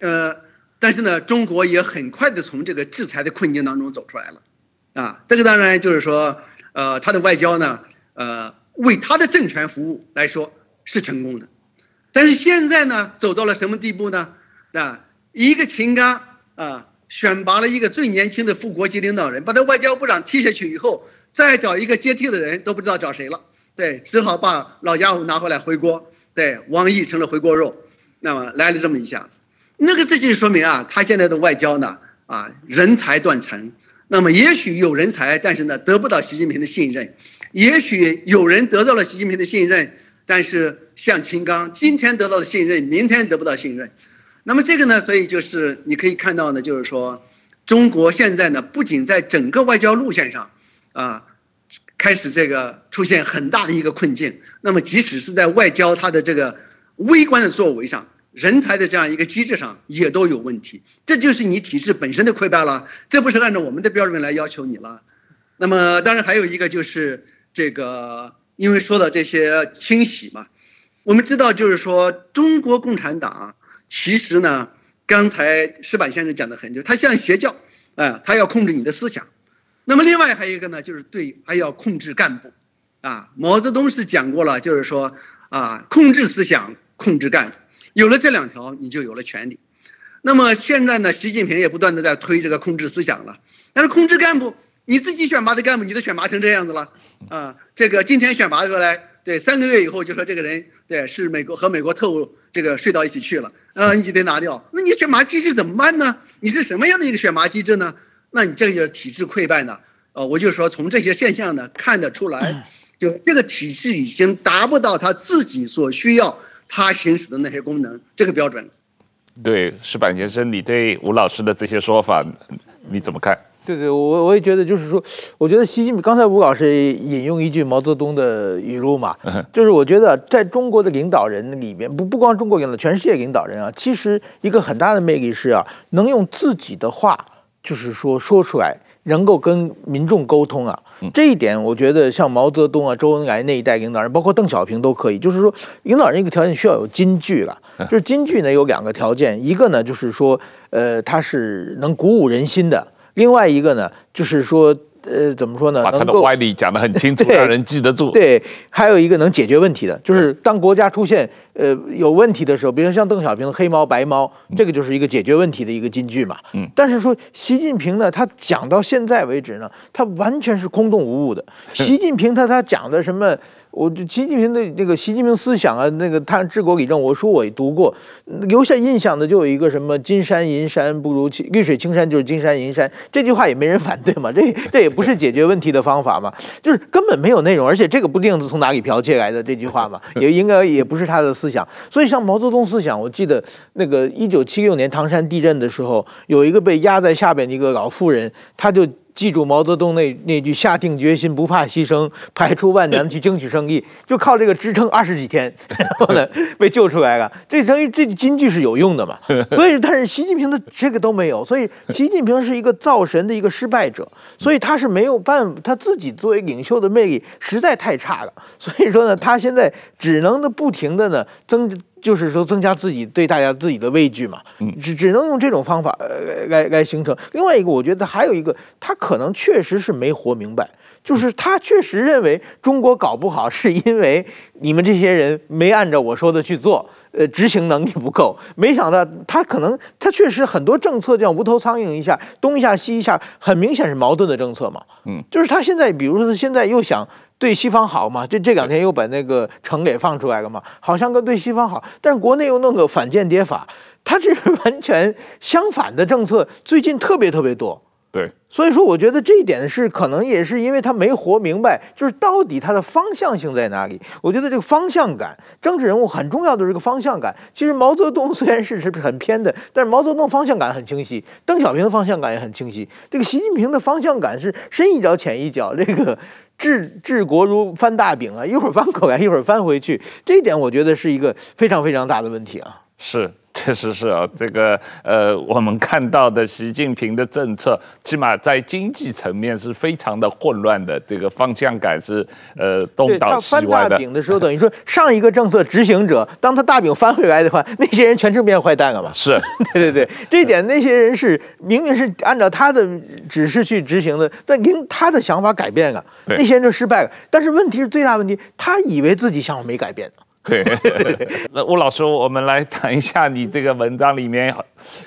呃。但是呢，中国也很快的从这个制裁的困境当中走出来了，啊，这个当然就是说，呃，他的外交呢，呃，为他的政权服务来说是成功的。但是现在呢，走到了什么地步呢？啊，一个秦刚啊，选拔了一个最年轻的副国级领导人，把他外交部长踢下去以后，再找一个接替的人都不知道找谁了，对，只好把老家伙拿回来回锅，对，王毅成了回锅肉，那么来了这么一下子。那个这就说明啊，他现在的外交呢，啊，人才断层。那么也许有人才，但是呢，得不到习近平的信任；也许有人得到了习近平的信任，但是像秦刚，今天得到了信任，明天得不到信任。那么这个呢，所以就是你可以看到呢，就是说，中国现在呢，不仅在整个外交路线上，啊，开始这个出现很大的一个困境。那么即使是在外交它的这个微观的作为上。人才的这样一个机制上也都有问题，这就是你体制本身的溃败了，这不是按照我们的标准来要求你了。那么当然还有一个就是这个，因为说到这些清洗嘛，我们知道就是说中国共产党其实呢，刚才石板先生讲的很，就他像邪教，啊，他要控制你的思想。那么另外还有一个呢，就是对还要控制干部，啊，毛泽东是讲过了，就是说啊，控制思想，控制干部。有了这两条，你就有了权力。那么现在呢，习近平也不断的在推这个控制思想了。但是控制干部，你自己选拔的干部，你都选拔成这样子了啊！这个今天选拔出来，对，三个月以后就说这个人对是美国和美国特务这个睡到一起去了，嗯，你就得拿掉。那你选拔机制怎么办呢？你是什么样的一个选拔机制呢？那你这个就是体制溃败呢？呃，我就说从这些现象呢看得出来，就这个体制已经达不到他自己所需要。他行使的那些功能，这个标准。对，石板先生，你对吴老师的这些说法，你怎么看？对对，我我也觉得，就是说，我觉得习近平刚才吴老师引用一句毛泽东的语录嘛，就是我觉得在中国的领导人里面，不不光中国领导，全世界领导人啊，其实一个很大的魅力是啊，能用自己的话，就是说说出来。能够跟民众沟通啊，这一点我觉得像毛泽东啊、周恩来那一代领导人，包括邓小平都可以。就是说，领导人一个条件需要有金句了，就是金句呢有两个条件，一个呢就是说，呃，他是能鼓舞人心的；另外一个呢就是说。呃，怎么说呢？把他的歪理讲得很清楚，*laughs* 让人记得住。对，还有一个能解决问题的，就是当国家出现呃有问题的时候，比如说像邓小平的黑猫白猫，这个就是一个解决问题的一个金句嘛。嗯。但是说习近平呢，他讲到现在为止呢，他完全是空洞无物的。*laughs* 习近平他他讲的什么？我就习近平的那个习近平思想啊，那个他治国理政，我书我也读过，留下印象的就有一个什么“金山银山不如绿水青山就是金山银山”这句话也没人反对嘛，*laughs* 这这也不是解决问题的方法嘛，就是根本没有内容，而且这个不定是从哪里剽窃来的这句话嘛，*laughs* 也应该也不是他的思想。所以像毛泽东思想，我记得那个一九七六年唐山地震的时候，有一个被压在下边的一个老妇人，他就。记住毛泽东那那句下定决心不怕牺牲，排除万难去争取胜利，*laughs* 就靠这个支撑二十几天，然 *laughs* 后呢 *laughs* 被救出来了。这等于这金句是有用的嘛？所以，但是习近平的这个都没有，所以习近平是一个造神的一个失败者，所以他是没有办法，他自己作为领袖的魅力实在太差了。所以说呢，他现在只能的不停的呢增。就是说，增加自己对大家自己的畏惧嘛，只只能用这种方法来来来形成。另外一个，我觉得还有一个，他可能确实是没活明白，就是他确实认为中国搞不好是因为你们这些人没按照我说的去做，呃，执行能力不够。没想到他可能他确实很多政策这样无头苍蝇一下东一下西一下，很明显是矛盾的政策嘛。嗯，就是他现在，比如说他现在又想。对西方好嘛？这这两天又把那个城给放出来了嘛？好像跟对西方好，但是国内又弄个反间谍法，他这是完全相反的政策。最近特别特别多，对，所以说我觉得这一点是可能也是因为他没活明白，就是到底他的方向性在哪里。我觉得这个方向感，政治人物很重要的是这个方向感。其实毛泽东虽然是是很偏的，但是毛泽东方向感很清晰，邓小平的方向感也很清晰。这个习近平的方向感是深一脚浅一脚，这个治治国如翻大饼啊，一会儿翻过来，一会儿翻回去。这一点我觉得是一个非常非常大的问题啊。是。确实是啊，这个呃，我们看到的习近平的政策，起码在经济层面是非常的混乱的，这个方向感是呃东倒西歪的。他翻大饼的时候，等于说上一个政策执行者，当他大饼翻回来的话，那些人全成变坏蛋了嘛？是，*laughs* 对对对，这一点那些人是明明是按照他的指示去执行的，但因他的想法改变了，那些人就失败了。但是问题是最大问题，他以为自己想法没改变。对，*laughs* 那吴老师，我们来谈一下你这个文章里面，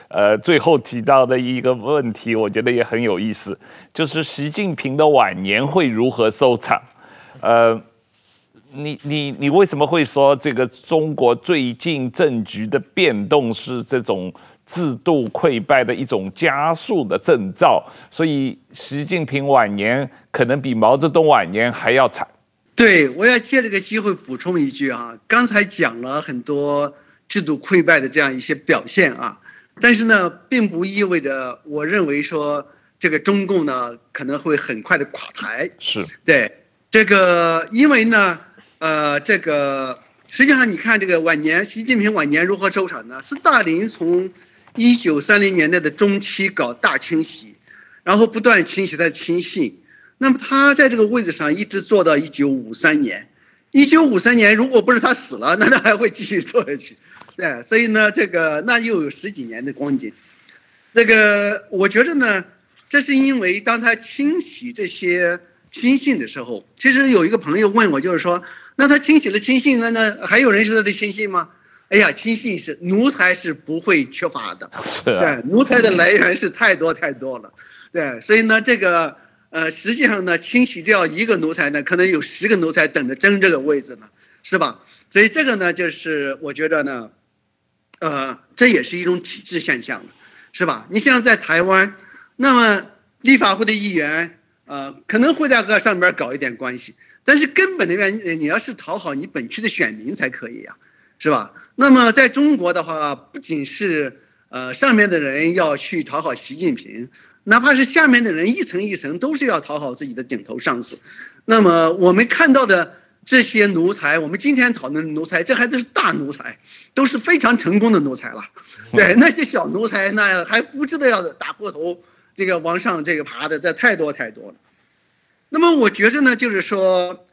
呃，最后提到的一个问题，我觉得也很有意思，就是习近平的晚年会如何收场？呃，你你你为什么会说这个中国最近政局的变动是这种制度溃败的一种加速的征兆？所以习近平晚年可能比毛泽东晚年还要惨。对，我要借这个机会补充一句啊，刚才讲了很多制度溃败的这样一些表现啊，但是呢，并不意味着我认为说这个中共呢可能会很快的垮台。是对这个，因为呢，呃，这个实际上你看这个晚年，习近平晚年如何收场呢？斯大林从一九三零年代的中期搞大清洗，然后不断清洗他的亲信。那么他在这个位置上一直做到一九五三年，一九五三年如果不是他死了，那他还会继续做下去，对，所以呢，这个那又有十几年的光景，这个我觉得呢，这是因为当他清洗这些亲信的时候，其实有一个朋友问我，就是说，那他清洗了亲信，那那还有人是他的亲信吗？哎呀，亲信是奴才是不会缺乏的，对，奴才的来源是太多太多了，对，所以呢，这个。呃，实际上呢，清洗掉一个奴才呢，可能有十个奴才等着争这个位置呢，是吧？所以这个呢，就是我觉得呢，呃，这也是一种体制现象，是吧？你像在台湾，那么立法会的议员，呃，可能会在这上面搞一点关系，但是根本的原因，你要是讨好你本区的选民才可以呀，是吧？那么在中国的话，不仅是呃上面的人要去讨好习近平。哪怕是下面的人一层一层都是要讨好自己的顶头上司，那么我们看到的这些奴才，我们今天讨论的奴才，这还都是大奴才，都是非常成功的奴才了。*laughs* 对那些小奴才，那还不知道要打破头这个往上这个爬的，这太多太多了。那么我觉着呢，就是说，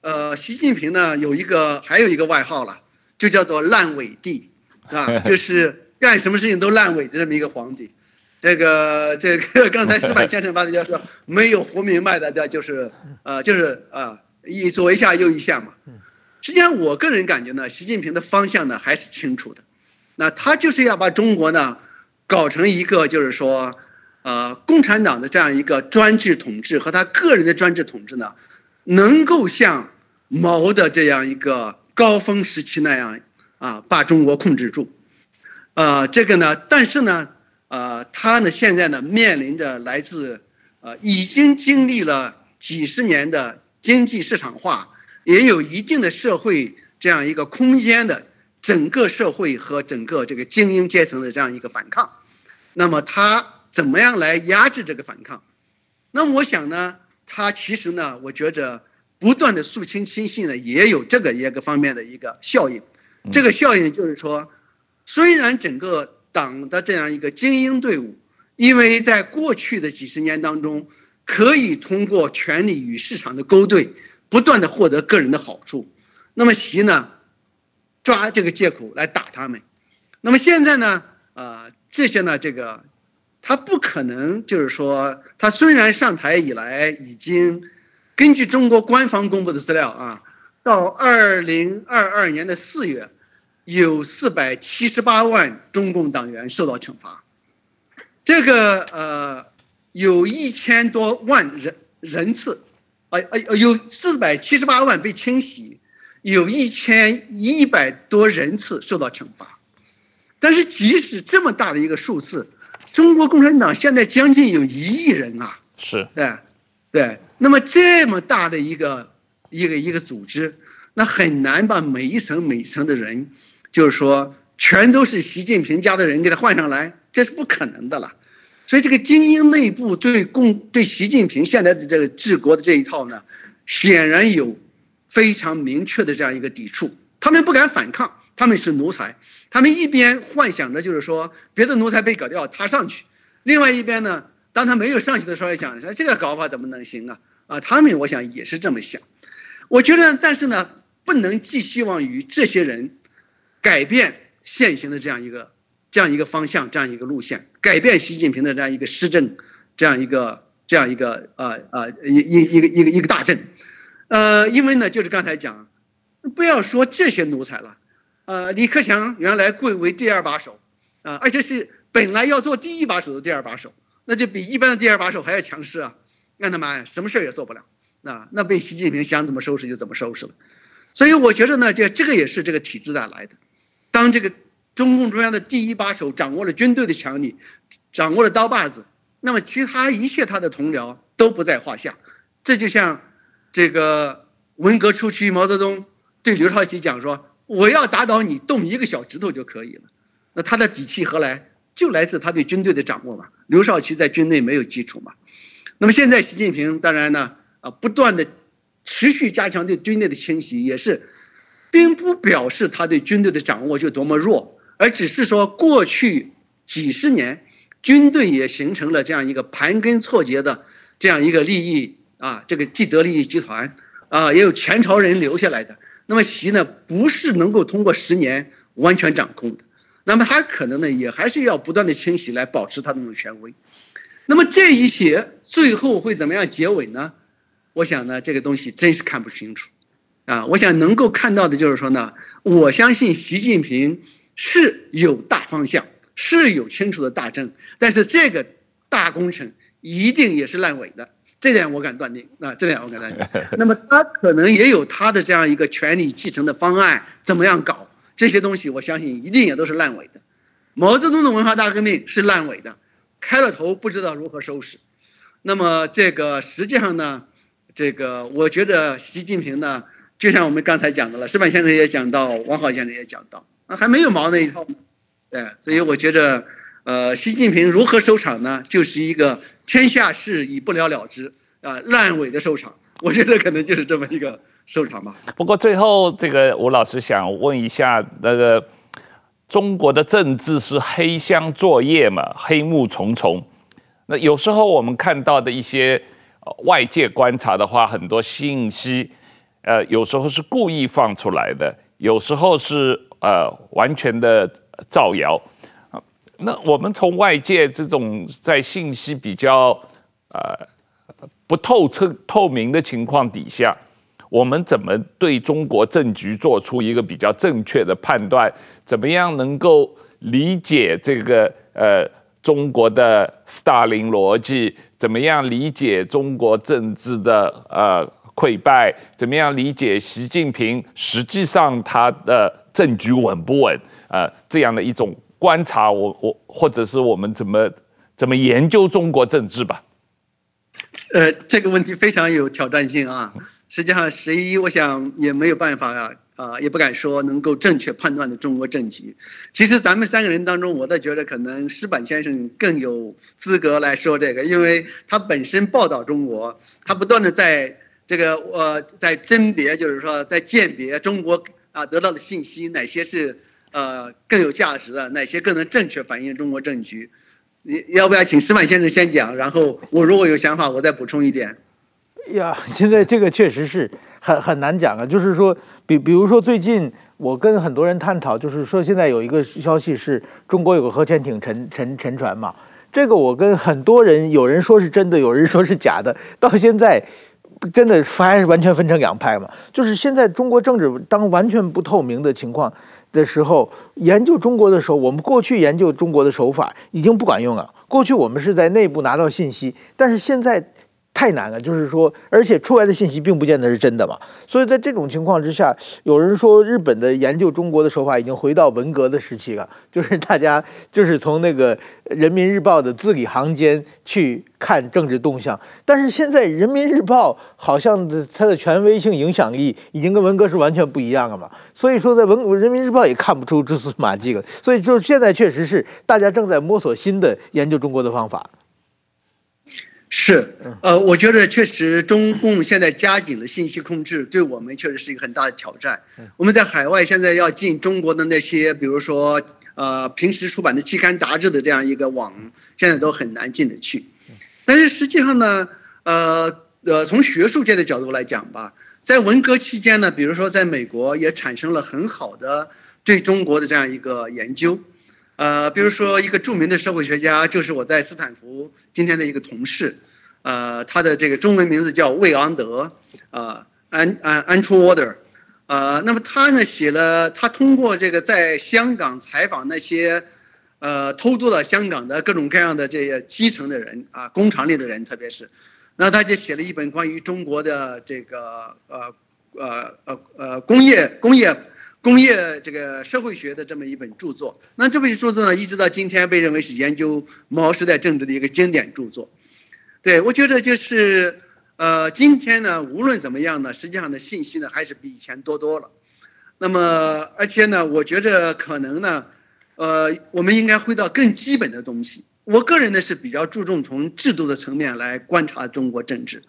呃，习近平呢有一个还有一个外号了，就叫做烂尾帝，啊，*laughs* 就是干什么事情都烂尾的这么一个皇帝。这个这个 *laughs* 刚才石板先生发的就是说没有活明白的，这就是呃就是啊一左一下右一下嘛。实际上我个人感觉呢，习近平的方向呢还是清楚的，那他就是要把中国呢搞成一个就是说呃共产党的这样一个专制统治和他个人的专制统治呢，能够像毛的这样一个高峰时期那样啊把中国控制住，呃这个呢，但是呢。呃，他呢现在呢面临着来自，呃，已经经历了几十年的经济市场化，也有一定的社会这样一个空间的整个社会和整个这个精英阶层的这样一个反抗，那么他怎么样来压制这个反抗？那么我想呢，他其实呢，我觉着不断的肃清亲信呢，也有这个一个方面的一个效应，这个效应就是说，虽然整个。党的这样一个精英队伍，因为在过去的几十年当中，可以通过权力与市场的勾兑，不断的获得个人的好处，那么习呢，抓这个借口来打他们，那么现在呢，啊、呃，这些呢，这个他不可能就是说，他虽然上台以来已经根据中国官方公布的资料啊，到二零二二年的四月。有四百七十八万中共党员受到惩罚，这个呃，有一千多万人人次，啊啊，有四百七十八万被清洗，有一千一百多人次受到惩罚，但是即使这么大的一个数字，中国共产党现在将近有一亿人啊，是，对，对。那么这么大的一个一个一个组织，那很难把每一层每一层的人，就是说全都是习近平家的人给他换上来，这是不可能的了。所以这个精英内部对共对习近平现在的这个治国的这一套呢，显然有非常明确的这样一个抵触，他们不敢反抗，他们是奴才，他们一边幻想着就是说别的奴才被搞掉，他上去；另外一边呢，当他没有上去的时候，想说这个搞法怎么能行啊？啊，他们我想也是这么想。我觉得，但是呢，不能寄希望于这些人改变现行的这样一个。这样一个方向，这样一个路线，改变习近平的这样一个施政，这样一个这样一个呃呃一一一个一个一个大政，呃，因为呢，就是刚才讲，不要说这些奴才了，呃，李克强原来贵为第二把手，啊，而且是本来要做第一把手的第二把手，那就比一般的第二把手还要强势啊，那他妈呀，什么事儿也做不了，啊，那被习近平想怎么收拾就怎么收拾了，所以我觉得呢，这这个也是这个体制带来的，当这个。中共中央的第一把手掌握了军队的权力，掌握了刀把子，那么其他一切他的同僚都不在话下。这就像这个文革初期，毛泽东对刘少奇讲说：“我要打倒你，动一个小指头就可以了。”那他的底气何来？就来自他对军队的掌握嘛。刘少奇在军内没有基础嘛。那么现在习近平当然呢，啊，不断的持续加强对军内的清洗，也是，并不表示他对军队的掌握就多么弱。而只是说，过去几十年，军队也形成了这样一个盘根错节的这样一个利益啊，这个既得利益集团啊，也有前朝人留下来的。那么习呢，不是能够通过十年完全掌控的，那么他可能呢，也还是要不断的清洗来保持他那种权威。那么这一些最后会怎么样结尾呢？我想呢，这个东西真是看不清楚啊。我想能够看到的就是说呢，我相信习近平。是有大方向，是有清楚的大政，但是这个大工程一定也是烂尾的，这点我敢断定。啊，这点我敢断定。*laughs* 那么他可能也有他的这样一个权力继承的方案，怎么样搞这些东西，我相信一定也都是烂尾的。毛泽东的文化大革命是烂尾的，开了头不知道如何收拾。那么这个实际上呢，这个我觉得习近平呢，就像我们刚才讲的了，石板先生也讲到，王浩先生也讲到。那，还没有毛那一套呢，对，所以我觉得，呃，习近平如何收场呢？就是一个天下事已不了了之啊，烂尾的收场。我觉得可能就是这么一个收场吧。不过最后，这个吴老师想问一下，那个中国的政治是黑箱作业嘛，黑幕重重。那有时候我们看到的一些外界观察的话，很多信息，呃，有时候是故意放出来的，有时候是。呃，完全的造谣！那我们从外界这种在信息比较呃不透彻、透明的情况底下，我们怎么对中国政局做出一个比较正确的判断？怎么样能够理解这个呃中国的斯大林逻辑？怎么样理解中国政治的呃溃败？怎么样理解习近平实际上他的？政局稳不稳？呃，这样的一种观察，我我或者是我们怎么怎么研究中国政治吧？呃，这个问题非常有挑战性啊。实际上，十一我想也没有办法啊，啊、也不敢说能够正确判断的中国政局。其实咱们三个人当中，我倒觉得可能石板先生更有资格来说这个，因为他本身报道中国，他不断的在这个我在甄别，就是说在鉴别中国。啊，得到的信息哪些是呃更有价值的？哪些更能正确反映中国政局？你要不要请矢板先生先讲？然后我如果有想法，我再补充一点。呀，*laughs* 现在这个确实是很很难讲啊。就是说，比比如说最近我跟很多人探讨，就是说现在有一个消息是中国有个核潜艇沉沉沉船嘛。这个我跟很多人，有人说是真的，有人说是假的，到现在。真的还是完全分成两派嘛？就是现在中国政治当完全不透明的情况的时候，研究中国的时候，我们过去研究中国的手法已经不管用了。过去我们是在内部拿到信息，但是现在太难了，就是说，而且出来的信息并不见得是真的嘛。所以在这种情况之下，有人说日本的研究中国的手法已经回到文革的时期了，*laughs* 就是大家就是从那个人民日报的字里行间去看政治动向。但是现在人民日报好像它的权威性、影响力已经跟文革是完全不一样了嘛。所以说，在文人民日报也看不出蛛丝马迹了。所以就现在确实是大家正在摸索新的研究中国的方法。是，呃，我觉得确实中共现在加紧了信息控制，对我们确实是一个很大的挑战。我们在海外现在要进中国的那些，比如说呃平时出版的期刊杂志的这样一个网，现在都很难进得去。但是实际上呢，呃呃，从学术界的角度来讲吧，在文革期间呢，比如说在美国也产生了很好的对中国的这样一个研究。呃，比如说一个著名的社会学家，就是我在斯坦福今天的一个同事，呃，他的这个中文名字叫魏昂德，呃，安安安初沃德，呃，那么他呢写了，他通过这个在香港采访那些，呃，偷渡到香港的各种各样的这些基层的人啊，工厂里的人，特别是，那他就写了一本关于中国的这个呃呃呃呃工业工业。工业这个社会学的这么一本著作，那这本著作呢，一直到今天被认为是研究毛时代政治的一个经典著作。对，我觉得就是，呃，今天呢，无论怎么样呢，实际上的信息呢，还是比以前多多了。那么，而且呢，我觉着可能呢，呃，我们应该回到更基本的东西。我个人呢是比较注重从制度的层面来观察中国政治，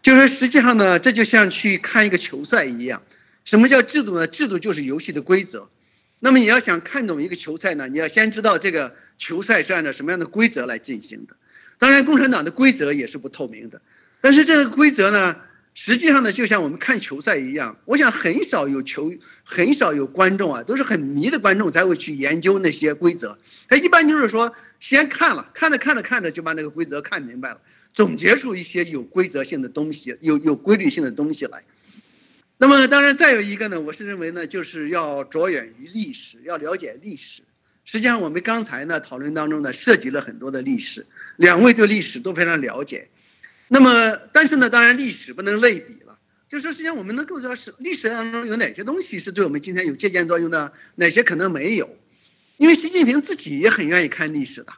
就是实际上呢，这就像去看一个球赛一样。什么叫制度呢？制度就是游戏的规则。那么你要想看懂一个球赛呢，你要先知道这个球赛是按照什么样的规则来进行的。当然，共产党的规则也是不透明的。但是这个规则呢，实际上呢，就像我们看球赛一样。我想很少有球，很少有观众啊，都是很迷的观众才会去研究那些规则。他一般就是说，先看了，看着看着看着就把那个规则看明白了，总结出一些有规则性的东西，有有规律性的东西来。那么当然，再有一个呢，我是认为呢，就是要着眼于历史，要了解历史。实际上，我们刚才呢讨论当中呢，涉及了很多的历史，两位对历史都非常了解。那么，但是呢，当然历史不能类比了。就是说，实际上我们能够知道是历史当中有哪些东西是对我们今天有借鉴作用的，哪些可能没有。因为习近平自己也很愿意看历史的，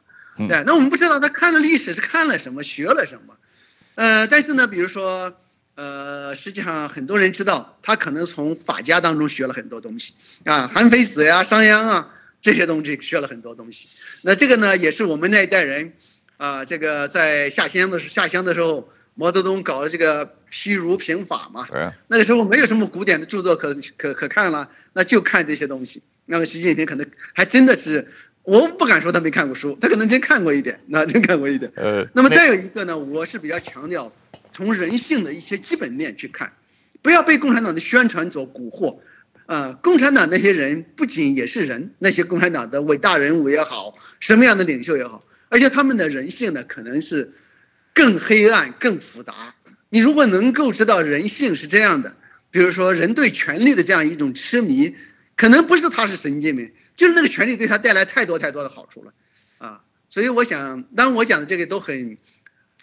对。那我们不知道他看了历史是看了什么，学了什么。呃，但是呢，比如说。呃，实际上很多人知道，他可能从法家当中学了很多东西啊，韩非子呀、商鞅啊这些东西学了很多东西。那这个呢，也是我们那一代人啊，这个在下乡的时下乡的时候，毛泽东搞了这个批儒平法嘛。那个时候没有什么古典的著作可可可看了，那就看这些东西。那么习近平可能还真的是，我不敢说他没看过书，他可能真看过一点，那真看过一点。呃，那么再有一个呢，我是比较强调。从人性的一些基本面去看，不要被共产党的宣传所蛊惑。呃，共产党那些人不仅也是人，那些共产党的伟大人物也好，什么样的领袖也好，而且他们的人性呢，可能是更黑暗、更复杂。你如果能够知道人性是这样的，比如说人对权力的这样一种痴迷，可能不是他是神经病，就是那个权力对他带来太多太多的好处了。啊，所以我想，当我讲的这个都很。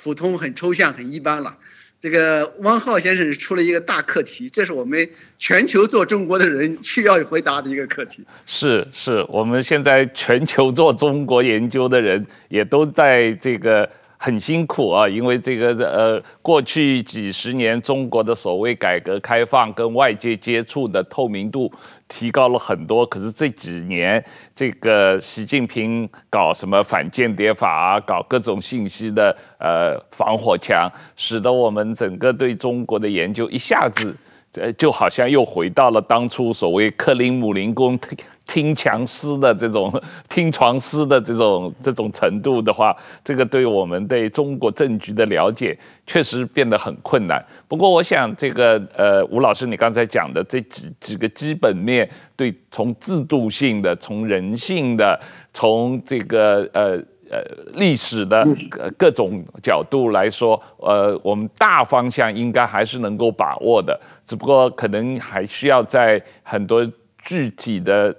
普通很抽象很一般了，这个汪浩先生出了一个大课题，这是我们全球做中国的人需要回答的一个课题。是是，我们现在全球做中国研究的人也都在这个。很辛苦啊，因为这个呃，过去几十年中国的所谓改革开放跟外界接触的透明度提高了很多，可是这几年这个习近平搞什么反间谍法啊，搞各种信息的呃防火墙，使得我们整个对中国的研究一下子呃就好像又回到了当初所谓克林姆林宫。听墙诗的这种 *laughs* 听床诗的这种这种程度的话，这个对我们对中国政局的了解确实变得很困难。不过，我想这个呃，吴老师你刚才讲的这几几个基本面，对从制度性的、从人性的、从这个呃呃历史的各种角度来说，呃，我们大方向应该还是能够把握的。只不过可能还需要在很多具体的。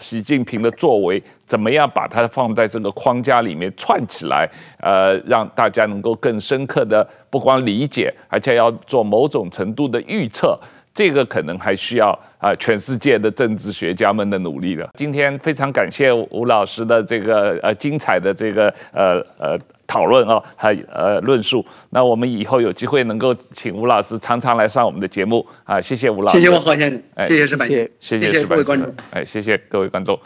习近平的作为，怎么样把它放在这个框架里面串起来，呃，让大家能够更深刻的不光理解，而且要做某种程度的预测，这个可能还需要啊、全世界的政治学家们的努力了。今天非常感谢吴老师的这个呃精彩的这个呃呃。讨论啊，还呃论述。那我们以后有机会能够请吴老师常常来上我们的节目啊，谢谢吴老师。谢谢王浩先生，谢谢石板先生，谢谢各位观众，哎，谢谢各位观众。